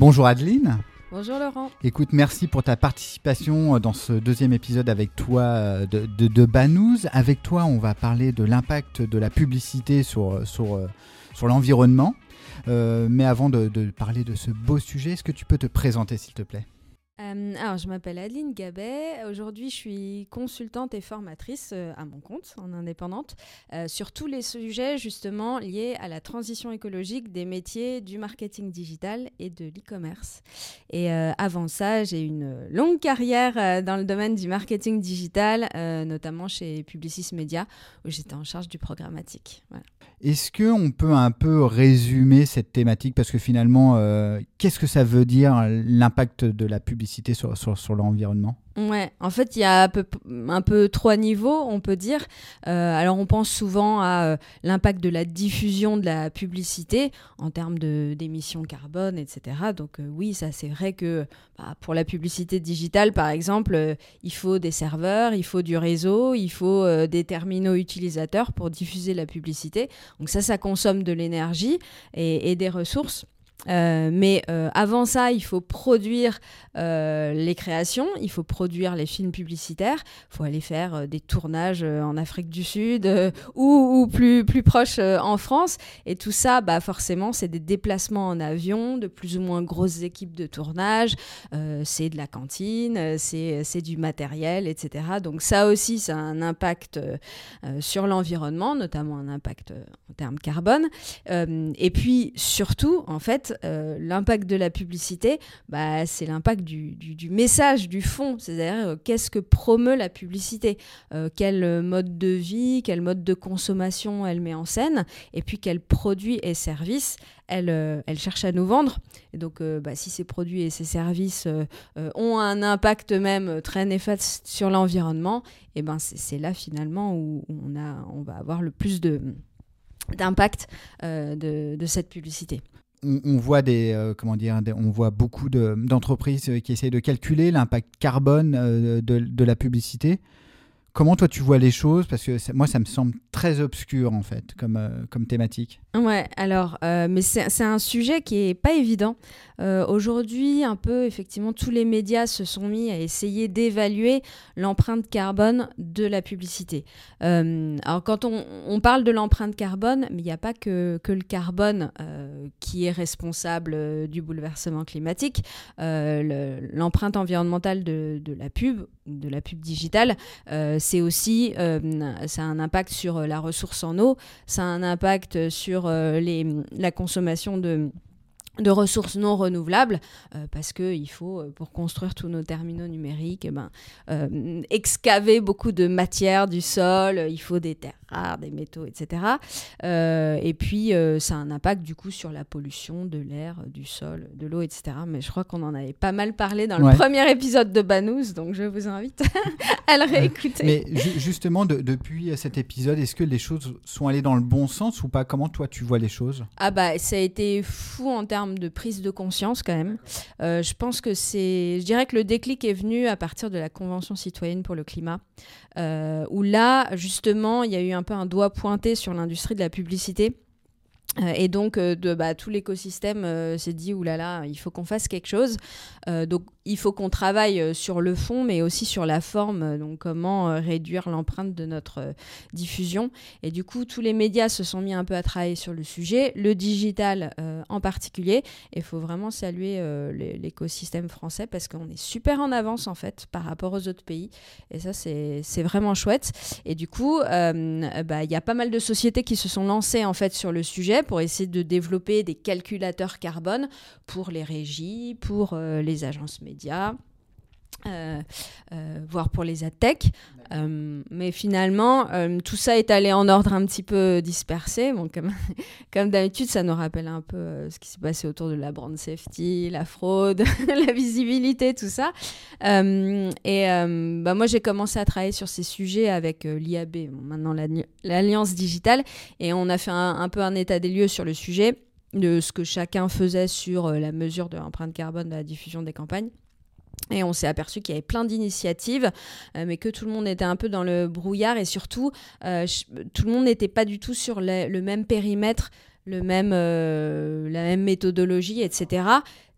Bonjour Adeline. Bonjour Laurent. Écoute, merci pour ta participation dans ce deuxième épisode avec toi de, de, Banous. Avec toi, on va parler de l'impact de la publicité sur, sur, sur l'environnement. Euh, mais avant de, de parler de ce beau sujet, est-ce que tu peux te présenter s'il te plaît? Euh, alors, je m'appelle Adeline Gabet. Aujourd'hui, je suis consultante et formatrice euh, à mon compte, en indépendante, euh, sur tous les sujets justement liés à la transition écologique des métiers du marketing digital et de l'e-commerce. Et avant ça, j'ai une longue carrière dans le domaine du marketing digital, notamment chez Publicis Media, où j'étais en charge du programmatique. Est-ce qu'on peut un peu résumer cette thématique? Parce que finalement, qu'est-ce que ça veut dire l'impact de la publicité? Sur, sur, l'environnement Ouais, en fait, il y a un peu, trois niveaux, on peut dire. Euh, alors, on pense souvent à euh, l'impact de la diffusion de la publicité en termes d'émissions carbone, etc. Donc, euh, oui, ça, c'est vrai que bah, pour la publicité digitale, par exemple, il faut des serveurs, il faut du réseau, il faut des terminaux utilisateurs pour diffuser la publicité. Donc, ça, ça consomme de l'énergie et des ressources. Euh, mais euh, avant ça, il faut produire euh, les créations, il faut produire les films publicitaires, il faut aller faire des tournages en Afrique du Sud ou, plus, proche en France. Et tout ça, bah, forcément, c'est des déplacements en avion, de plus ou moins grosses équipes de tournage, c'est de la cantine, c'est du matériel, etc. Donc ça aussi, ça a un impact sur l'environnement, notamment un impact en termes carbone. et puis surtout, en fait, euh, l'impact de la publicité, bah, c'est l'impact du, message, du fond. C'est-à-dire, euh, qu'est-ce que promeut la publicité euh, Quel mode de vie, quel mode de consommation elle met en scène Et puis, quels produits et services elle, cherche à nous vendre. Et donc, bah, si ces produits et ces services ont un impact même très néfaste sur l'environnement, et ben c'est là finalement où on, va avoir le plus d'impact de, cette publicité on, voit des, euh, comment dire, on voit beaucoup d'entreprises euh, qui essayent de calculer l'impact carbone euh, de, la publicité. Comment toi tu vois les choses? Parce que moi ça me semble très obscur en fait comme, euh, comme thématique. Ouais, alors, euh, mais c'est un sujet qui est pas évident. Euh, aujourd'hui, un peu, effectivement, tous les médias se sont mis à essayer d'évaluer l'empreinte carbone de la publicité. alors, quand on, on, parle de l'empreinte carbone, mais il n'y a pas que, que le carbone qui est responsable du bouleversement climatique. l'empreinte environnementale de, de, la pub, de la pub digitale, c'est aussi, ça a un impact sur la ressource en eau, ça a un impact sur euh, les, la consommation de de ressources non renouvelables, euh, parce qu'il faut, euh, pour construire tous nos terminaux numériques, eh ben, euh, excaver beaucoup de matière du sol, il faut des terres rares, des métaux, etc. et puis, ça a un impact du coup sur la pollution de l'air, du sol, de l'eau, etc. Mais je crois qu'on en avait pas mal parlé dans le premier épisode de Banous, donc je vous invite à le réécouter. Mais justement, depuis cet épisode, est-ce que les choses sont allées dans le bon sens ou pas? Comment toi tu vois les choses? Ah bah, ça a été fou en termes de prise de conscience quand même. Euh, je pense que c'est, je dirais que le déclic est venu à partir de la Convention citoyenne pour le climat, euh, où là justement il y a eu un peu un doigt pointé sur l'industrie de la publicité euh, et donc, de, bah, tout l'écosystème s'est dit, oulala, il faut qu'on fasse quelque chose. donc, il faut qu'on travaille sur le fond, mais aussi sur la forme. Donc, comment réduire l'empreinte de notre diffusion. Et du coup, tous les médias se sont mis un peu à travailler sur le sujet, le digital en particulier. Et il faut vraiment saluer l'écosystème français parce qu'on est super en avance, en fait, par rapport aux autres pays. Et ça, c'est vraiment chouette. Et du coup, bah, il y a pas mal de sociétés qui se sont lancées, en fait, sur le sujet pour essayer de développer des calculateurs carbone pour les régies, pour euh, les agences médias. Euh, euh, voire pour les AdTech. mais finalement, tout ça est allé en ordre un petit peu dispersé. Bon, comme, comme d'habitude, ça nous rappelle un peu ce qui s'est passé autour de la brand safety, la fraude, la visibilité, tout ça. et bah, moi, j'ai commencé à travailler sur ces sujets avec l'IAB, maintenant l'Alliance Digitale, et on a fait un, un, peu un état des lieux sur le sujet de ce que chacun faisait sur la mesure de l'empreinte carbone de la diffusion des campagnes. Et on s'est aperçu qu'il y avait plein d'initiatives, euh, mais que tout le monde était un peu dans le brouillard et surtout, euh, tout le monde n'était pas du tout sur le même périmètre le même, la même méthodologie, etc.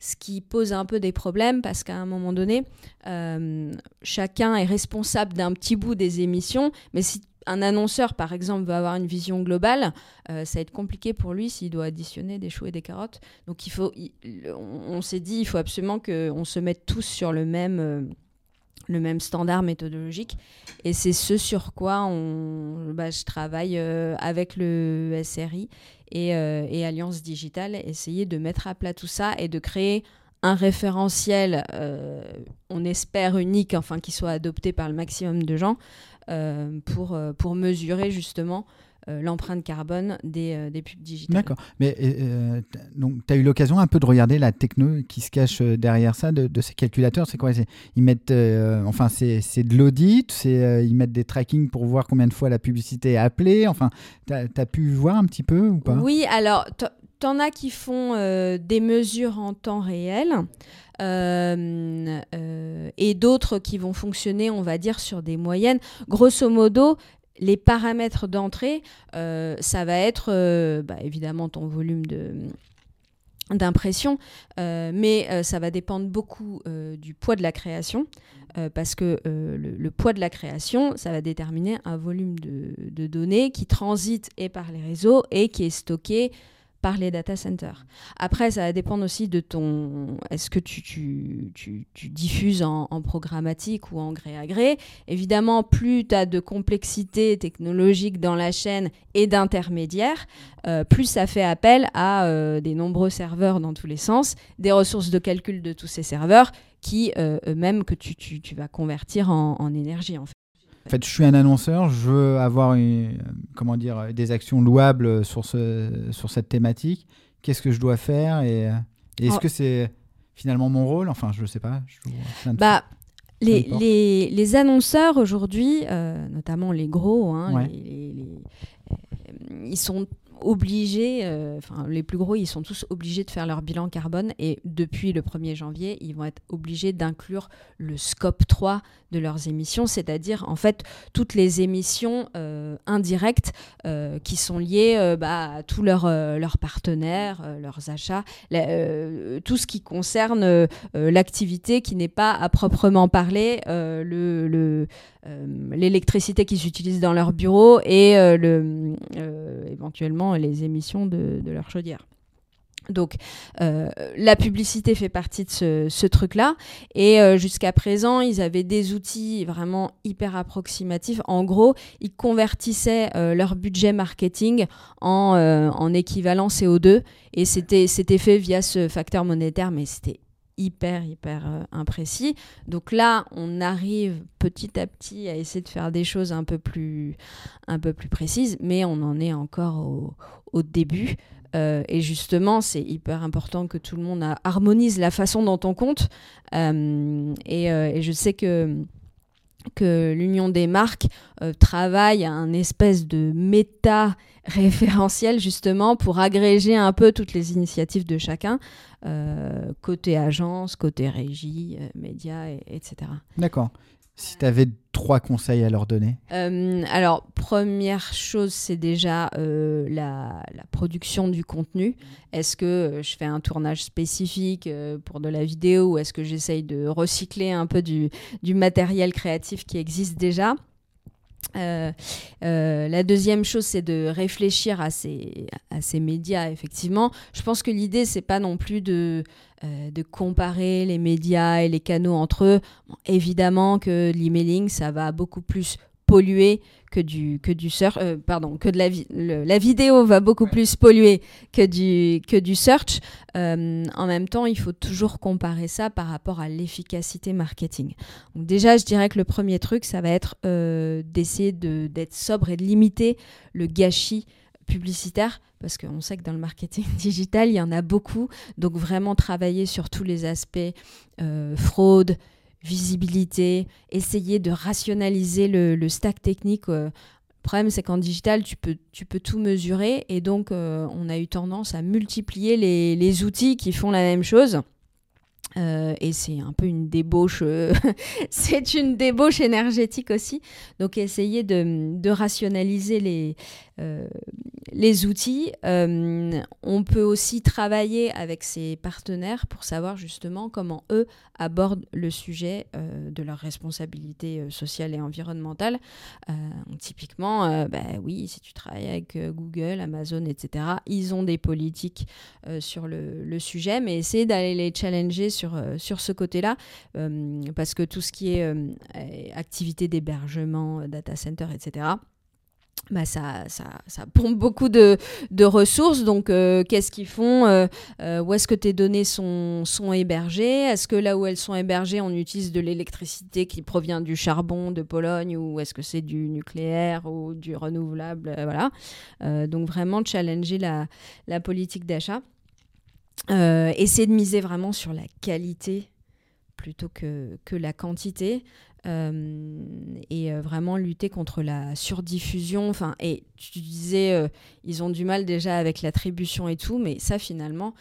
Ce qui pose un peu des problèmes parce qu'à un moment donné, chacun est responsable d'un petit bout des émissions, mais si un annonceur, par exemple, veut avoir une vision globale, euh, ça va être compliqué pour lui s'il doit additionner des choux et des carottes. Donc, il faut, on, s'est dit, il faut absolument qu'on se mette tous sur le même, euh, le même standard méthodologique. Et c'est ce sur quoi on, bah, je travaille euh, avec le SRI et, Alliance Digitale, essayer de mettre à plat tout ça et de créer un référentiel, on espère unique, enfin, qui soit adopté par le maximum de gens, pour, euh, pour mesurer justement euh, l'empreinte carbone des, des, pubs digitales. D'accord. Mais donc, tu as eu l'occasion un peu de regarder la techno qui se cache derrière ça, de, ces calculateurs? C'est quoi? Ils mettent, enfin, c'est de l'audit, ils mettent des tracking pour voir combien de fois la publicité est appelée? Enfin, tu as, pu voir un petit peu ou pas? Oui, alors, tu en as qui font des mesures en temps réel. Euh, euh, et d'autres qui vont fonctionner, on va dire, sur des moyennes. Grosso modo, les paramètres d'entrée, euh, ça va être bah, évidemment ton volume de d'impression, mais ça va dépendre beaucoup du poids de la création, parce que le, poids de la création, ça va déterminer un volume de, données qui transite et par les réseaux et qui est stocké par les data centers. Après, ça va dépendre aussi de ton... Est-ce que tu, diffuses en, programmatique ou en gré à gré Évidemment, plus tu as de complexité technologique dans la chaîne et d'intermédiaires, euh, plus ça fait appel à euh, des nombreux serveurs dans tous les sens, des ressources de calcul de tous ces serveurs qui, euh, eux-mêmes, que tu, vas convertir en, en énergie, en. En fait, je suis un annonceur, je veux avoir comment dire, des actions louables sur, ce, sur cette thématique. Qu'est-ce que je dois faire Et, est-ce oh. que c'est finalement mon rôle? Enfin, je ne sais pas. bah, les, les, les, annonceurs aujourd'hui, euh, notamment les gros, hein, ils sont obligés, euh, enfin les plus gros, ils sont tous obligés de faire leur bilan carbone et depuis le 1er janvier, ils vont être obligés d'inclure le scope 3 de leurs émissions, c'est-à-dire en fait toutes les émissions euh, indirectes euh, qui sont liées bah, à tous leurs, partenaires, leurs achats, tout ce qui concerne l'activité qui n'est pas à proprement parler le, le l'électricité qu'ils utilisent dans leur bureau et le, éventuellement les émissions de, leur chaudière. Donc euh, la publicité fait partie de ce, truc-là. Et euh, jusqu'à présent, ils avaient des outils vraiment hyper approximatifs. En gros, ils convertissaient euh, leur budget marketing en, en équivalent CO2. Et c'était fait via ce facteur monétaire, mais c'était hyper hyper imprécis. Donc là, on arrive petit à petit à essayer de faire des choses un peu plus un peu plus précises, mais on en est encore au, au début. Euh, et justement, c'est hyper important que tout le monde harmonise la façon dont on compte. Euh, euh, et, je sais que, que l'Union des marques travaille à un espèce de méta référentiel justement pour agréger un peu toutes les initiatives de chacun, côté agence, côté régie, médias, etc. D'accord. Si tu avais trois conseils à leur donner euh, Alors, première chose, c'est déjà euh, la, production du contenu. Est-ce que euh, je fais un tournage spécifique pour de la vidéo ou est-ce que j'essaye de recycler un peu du matériel créatif qui existe déjà? Euh, euh, la deuxième chose, c'est de réfléchir à ces, médias, effectivement. Je pense que l'idée, c'est pas non plus de, euh, de comparer les médias et les canaux entre eux. évidemment que l'emailing, ça va beaucoup plus polluer que du que du search euh, pardon que de la la vidéo va beaucoup plus polluer que du que du search. Euh, en même temps il faut toujours comparer ça par rapport à l'efficacité marketing. Donc déjà je dirais que le premier truc ça va être euh, d'essayer de d'être sobre et de limiter le gâchis publicitaire parce qu'on sait que dans le marketing digital il y en a beaucoup. Donc vraiment travailler sur tous les aspects fraude visibilité, essayer de rationaliser le, stack technique. Euh. Le problème, c'est qu'en digital, tu peux, tu peux tout mesurer et donc euh, on a eu tendance à multiplier les, outils qui font la même chose. Euh, et c'est un peu une débauche, c'est une débauche énergétique aussi. Donc essayer de, rationaliser les, les outils. on peut aussi travailler avec ses partenaires pour savoir justement comment eux abordent le sujet de leur responsabilité sociale et environnementale. typiquement, bah, oui, si tu travailles avec Google, Amazon, etc., ils ont des politiques sur le, sujet, mais essayer d'aller les challenger sur ce côté-là, parce que tout ce qui est activité d'hébergement, data center, etc., bah ça, ça, ça, pompe beaucoup de, de ressources. Donc, euh, qu'est-ce qu'ils font euh, euh, Où est-ce que tes données sont, sont hébergées? Est-ce que là où elles sont hébergées, on utilise de l'électricité qui provient du charbon de Pologne ou est-ce que c'est du nucléaire ou du renouvelable? Voilà. donc, vraiment challenger la, la politique d'achat. Essayer de miser vraiment sur la qualité plutôt que, que la quantité. Euh, et euh, vraiment lutter contre la surdiffusion. Enfin, et tu disais, euh, ils ont du mal déjà avec l'attribution et tout, mais ça finalement,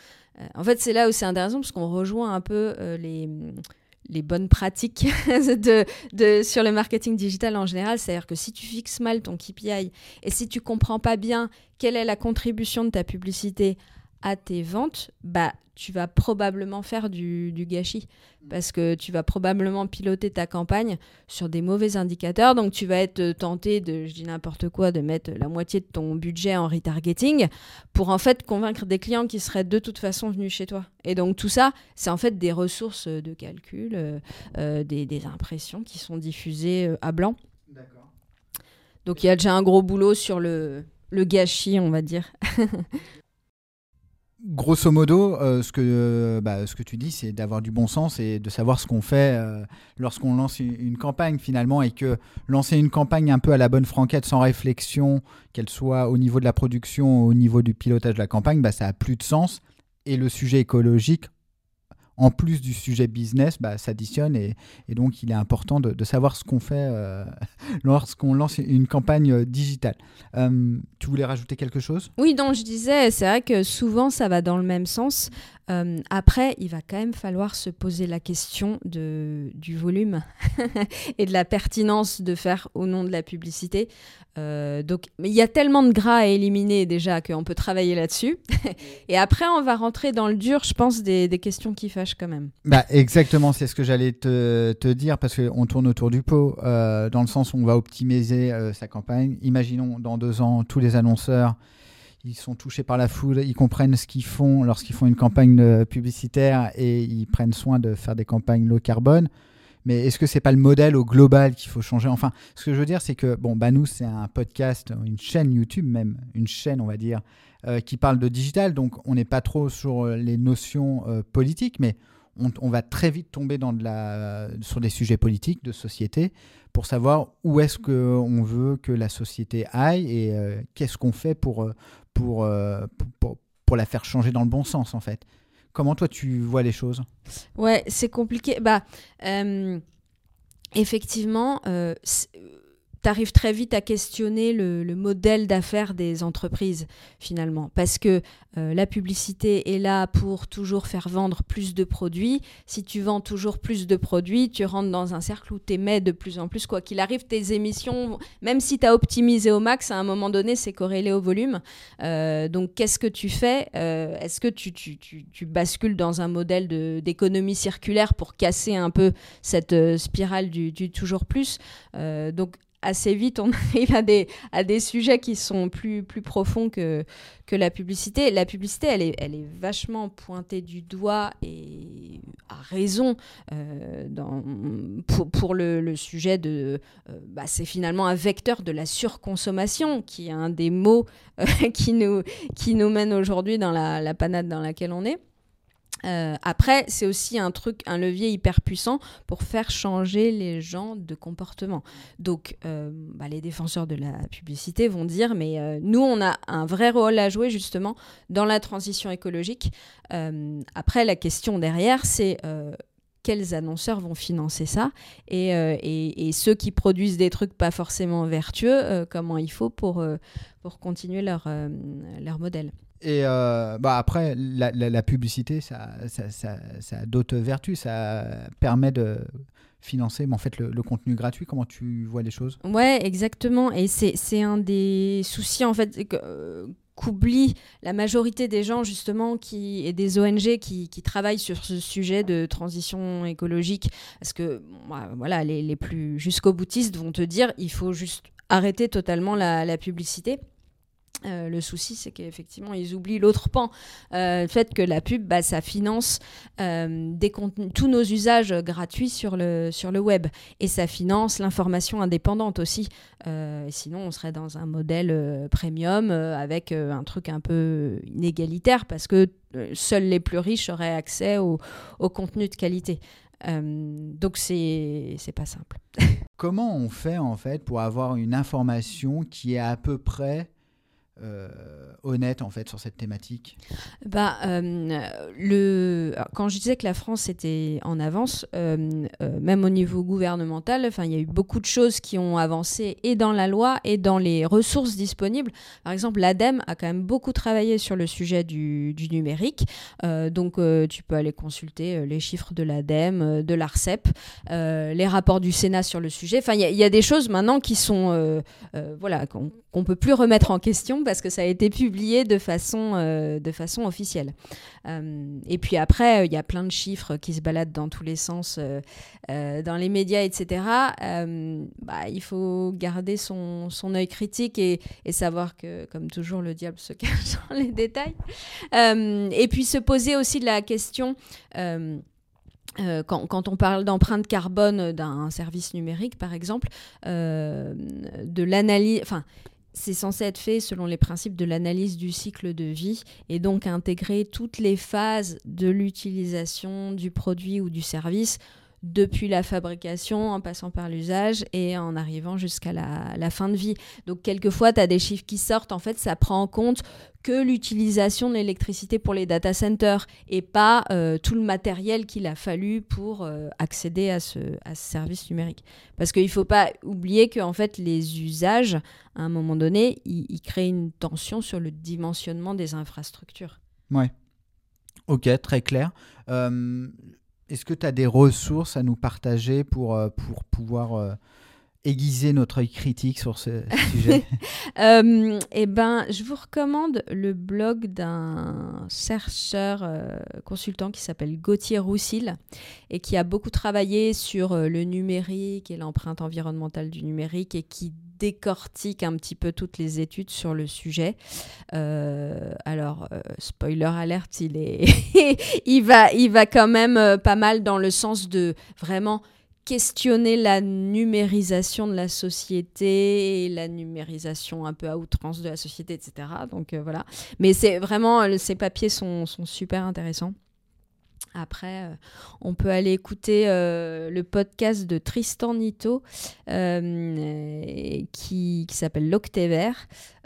en fait, c'est là où c'est intéressant parce qu'on rejoint un peu les les bonnes pratiques de, de, sur le marketing digital en général. C'est-à-dire que si tu fixes mal ton KPI et si tu comprends pas bien quelle est la contribution de ta publicité à tes ventes, bah, tu vas probablement faire du, gâchis parce que tu vas probablement piloter ta campagne sur des mauvais indicateurs. Donc, tu vas être tenté de, je dis n'importe quoi, de mettre la moitié de ton budget en retargeting pour en fait convaincre des clients qui seraient de toute façon venus chez toi. Et donc, tout ça, c'est en fait des ressources de calcul, euh, euh, des, des, impressions qui sont diffusées euh, à blanc. Donc, il y a déjà un gros boulot sur le, le gâchis, on va dire. Grosso modo, euh, ce, que, euh, bah, ce que tu dis, c'est d'avoir du bon sens et de savoir ce qu'on fait euh, lorsqu'on lance une, campagne finalement et que lancer une campagne un peu à la bonne franquette sans réflexion, qu'elle soit au niveau de la production, ou au niveau du pilotage de la campagne, bah, ça a plus de sens. Et le sujet écologique, en plus du sujet business, bah, s'additionne et, donc il est important de, savoir ce qu'on fait euh, lorsqu'on lance une campagne euh, digitale. Euh, tu voulais rajouter quelque chose? Oui, donc je disais, c'est vrai que souvent ça va dans le même sens. Après, il va quand même falloir se poser la question du volume et de la pertinence de faire au nom de la publicité. Euh, donc, il y a tellement de gras à éliminer déjà qu'on peut travailler là-dessus. et après, on va rentrer dans le dur, je pense, des, questions qui fâchent quand même. Bah, exactement, c'est ce que j'allais te, dire parce qu'on tourne autour du pot, euh, dans le sens où on va optimiser euh, sa campagne. Imaginons dans deux ans, tous les annonceurs, ils sont touchés par la foule, ils comprennent ce qu'ils font lorsqu'ils font une campagne publicitaire et ils prennent soin de faire des campagnes low carbone. Mais est-ce que c'est pas le modèle au global qu'il faut changer? Enfin, ce que je veux dire, c'est que bon, bah nous, c'est un podcast, une chaîne YouTube même, une chaîne, on va dire, euh, qui parle de digital. Donc, on n'est pas trop sur euh, les notions euh, politiques, mais on, va très vite tomber dans de la, sur des sujets politiques, de société, pour savoir où est-ce qu'on veut que la société aille et qu'est-ce qu'on fait pour, pour, pour, pour la faire changer dans le bon sens, en fait. Comment toi tu vois les choses? Ouais, c'est compliqué. Bah, euh, effectivement, euh, tu arrives très vite à questionner le, modèle d'affaires des entreprises, finalement. Parce que euh, la publicité est là pour toujours faire vendre plus de produits. Si tu vends toujours plus de produits, tu rentres dans un cercle où tu émets de plus en plus. Quoi qu'il arrive, tes émissions, même si tu as optimisé au max, à un moment donné, c'est corrélé au volume. Euh, donc, qu'est-ce que tu fais euh, Est-ce que tu, bascules dans un modèle d'économie circulaire pour casser un peu cette spirale du, du toujours plus? Donc, assez vite, on arrive à des, à des sujets qui sont plus, plus profonds que, que la publicité. La publicité, elle est, elle est vachement pointée du doigt et à raison euh, dans, pour, le, sujet de... Euh, bah, c'est finalement un vecteur de la surconsommation, qui est un des mots euh, qui, nous, qui nous mène aujourd'hui dans la, la panade dans laquelle on est. Euh, après, c'est aussi un truc, un levier hyper puissant pour faire changer les gens de comportement. Donc, euh, bah, les défenseurs de la publicité vont dire, mais euh, nous, on a un vrai rôle à jouer justement dans la transition écologique. après, la question derrière, c'est quels annonceurs vont financer ça et, ceux qui produisent des trucs pas forcément vertueux, comment il faut pour, continuer leur modèle. Et euh, bah après, la, publicité, ça, a d'autres vertus. Ça permet de financer mais en fait le, contenu gratuit Comment tu vois les choses? Ouais, exactement. Et c'est un des soucis en fait qu'oublie la majorité des gens justement qui et des ONG qui, qui, travaillent sur ce sujet de transition écologique parce que voilà les, les plus jusqu'au boutistes vont te dire il faut juste arrêter totalement la publicité euh, le souci, c'est qu'effectivement, ils oublient l'autre pan. Euh, le fait que la pub, bah, ça finance euh, tous nos usages gratuits sur le, sur le web. Et ça finance l'information indépendante aussi. sinon, on serait dans un modèle premium avec un truc un peu inégalitaire parce que seuls les plus riches auraient accès au, au contenu de qualité. donc, c'est pas simple. Comment on fait en fait pour avoir une information qui est à peu près euh, honnête en fait sur cette thématique bah, euh, le... Quand je disais que la France était en avance, euh, même au niveau gouvernemental, il y a eu beaucoup de choses qui ont avancé et dans la loi et dans les ressources disponibles. Par exemple, l'ADEME a quand même beaucoup travaillé sur le sujet du, numérique. donc, tu peux aller consulter les chiffres de l'ADEME, de l'ARCEP, les rapports du Sénat sur le sujet. Il y, y, a des choses maintenant qui sont, voilà, qu'on ne peut plus remettre en question parce que ça a été publié de façon, euh, de façon officielle. Euh, et puis après, il y a plein de chiffres qui se baladent dans tous les sens, euh, dans les médias, etc. Bah, il faut garder son, son œil critique et, savoir que, comme toujours, le diable se cache dans les détails. et puis se poser aussi la question... quand, quand, on parle d'empreinte carbone d'un service numérique, par exemple, de l'analyse, enfin, c'est censé être fait selon les principes de l'analyse du cycle de vie et donc intégrer toutes les phases de l'utilisation du produit ou du service depuis la fabrication, en passant par l'usage et en arrivant jusqu'à la, fin de vie. Donc quelquefois, tu as des chiffres qui sortent, en fait, ça prend en compte que l'utilisation de l'électricité pour les data centers et pas euh, tout le matériel qu'il a fallu pour euh, accéder à ce, service numérique. Parce qu'il ne faut pas oublier que en fait, les usages, à un moment donné, ils, créent une tension sur le dimensionnement des infrastructures. Ouais. Ok, très clair. Euh, est-ce que tu as des ressources à nous partager pour, euh, pour pouvoir euh, aiguiser notre œil critique sur ce sujet? Euh, Eh ben, je vous recommande le blog d'un chercheur consultant qui s'appelle Gauthier Roussil et qui a beaucoup travaillé sur le numérique et l'empreinte environnementale du numérique et qui décortique un petit peu toutes les études sur le sujet. Euh, alors, euh, spoiler alerte, il, est il, va, il va quand même euh, pas mal dans le sens de vraiment questionner la numérisation de la société la numérisation un peu à outrance de la société, etc. Donc voilà. Mais c'est vraiment, ces papiers sont super intéressants. Après, euh, on peut aller écouter euh, le podcast de Tristan Nito euh, qui, s'appelle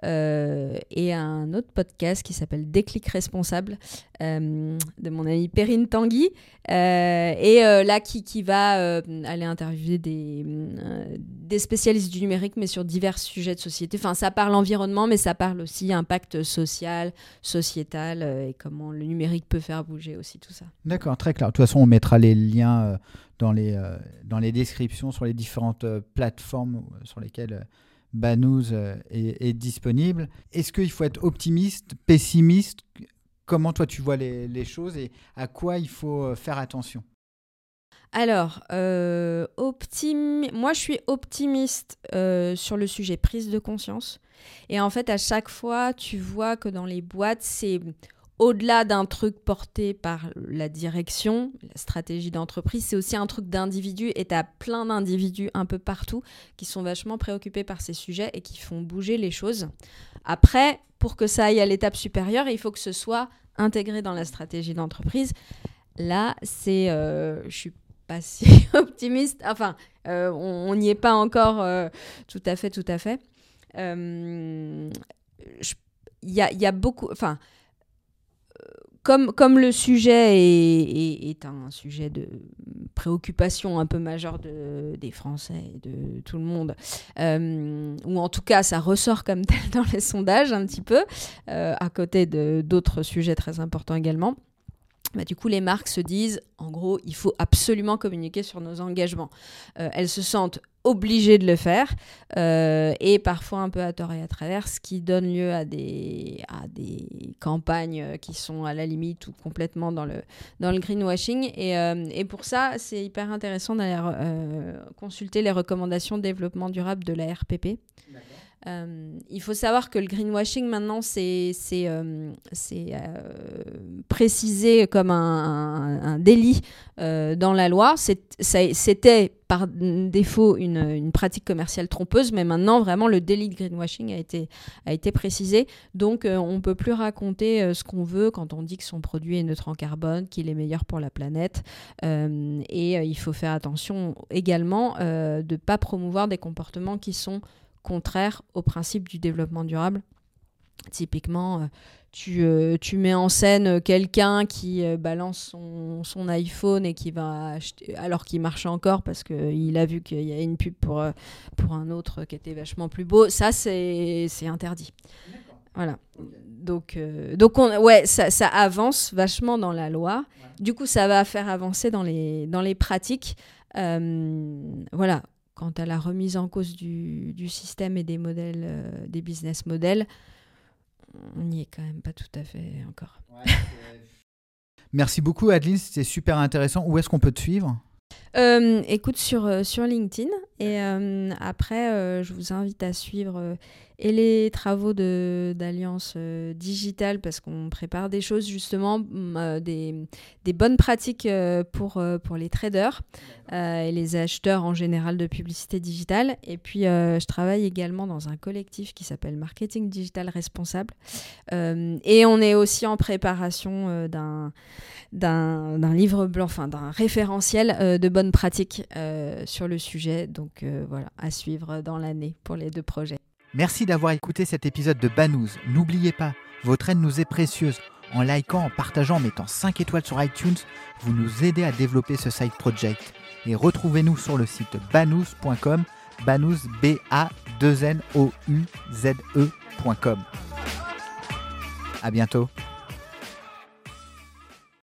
L'Octévert et un autre podcast qui s'appelle Déclic Responsable de mon ami Perrine Tanguy et là qui, qui va aller interviewer des, spécialistes du numérique mais sur divers sujets de société. Enfin, ça parle environnement mais ça parle aussi impact social, sociétal et comment le numérique peut faire bouger aussi tout ça. D'accord, très clair. De toute façon, on mettra les liens euh, dans, les, euh, dans les descriptions sur les différentes euh, plateformes sur lesquelles Banous est, disponible. Est-ce qu'il faut être optimiste, pessimiste? Comment toi tu vois les, choses et à quoi il faut faire attention? Alors, optim... moi je suis optimiste sur le sujet prise de conscience. Et en fait, à chaque fois, tu vois que dans les boîtes, c'est au-delà d'un truc porté par la direction, la stratégie d'entreprise, c'est aussi un truc d'individu et tu as plein d'individus un peu partout qui sont vachement préoccupés par ces sujets et qui font bouger les choses. Après, pour que ça aille à l'étape supérieure, il faut que ce soit intégré dans la stratégie d'entreprise. Là, c'est, euh, je suis pas si optimiste. Enfin, euh, on n'y est pas encore euh, tout à fait, tout à fait. Il y a, y, a, beaucoup, enfin comme, comme le sujet est, un sujet de préoccupation un peu majeure de, des Français et de tout le monde, euh, ou en tout cas ça ressort comme tel dans les sondages un petit peu, euh, à côté d'autres sujets très importants également, bah, du coup, les marques se disent, en gros, il faut absolument communiquer sur nos engagements. Euh, elles se sentent obligées de le faire, euh, et parfois un peu à tort et à travers, ce qui donne lieu à des, à des campagnes qui sont à la limite ou complètement dans le, greenwashing. Et, euh, et pour ça, c'est hyper intéressant d'aller consulter les recommandations développement durable de la RPP. Euh, il faut savoir que le greenwashing, maintenant, c'est euh, euh, précisé comme un, délit euh, dans la loi. C'était par défaut une, une, pratique commerciale trompeuse, mais maintenant, vraiment, le délit de greenwashing a été, a été précisé. Donc, on ne peut plus raconter ce qu'on veut quand on dit que son produit est neutre en carbone, qu'il est meilleur pour la planète. et il faut faire attention également de ne pas promouvoir des comportements qui sont contraire au principe du développement durable. Typiquement, euh, tu, euh, tu, mets en scène quelqu'un qui euh, balance son, son, iPhone et qui va acheter, alors qu'il marche encore parce qu'il a vu qu'il y a une pub pour, pour un autre qui était vachement plus beau. Ça, c'est interdit. Voilà. Donc, donc on, ouais, ça, ça, avance vachement dans la loi. Du coup, ça va faire avancer dans les, dans les pratiques. voilà, quant à la remise en cause du, du système et des modèles, euh, des business models, on n'y est quand même pas tout à fait encore. Merci beaucoup Adeline, c'était super intéressant. Où est-ce qu'on peut te suivre? Euh, Écoute sur, euh, sur LinkedIn et après je vous invite à suivre et les travaux d'Alliance euh, Digitale, parce qu'on prépare des choses justement, mm, euh, des, des, bonnes pratiques euh, pour, pour les traders et les acheteurs en général de publicité digitale. Et puis, je travaille également dans un collectif qui s'appelle Marketing Digital Responsable. et on est aussi en préparation d'un d'un livre blanc, enfin d'un référentiel de bonnes pratiques sur le sujet. Donc voilà, à suivre dans l'année pour les deux projets. Merci d'avoir écouté cet épisode de Banous. N'oubliez pas, votre aide nous est précieuse. En likant, en partageant, en mettant 5 étoiles sur iTunes, vous nous aidez à développer ce side project. Et retrouvez-nous sur le site banous.com, banous b a 2 n o u z e.com. À bientôt.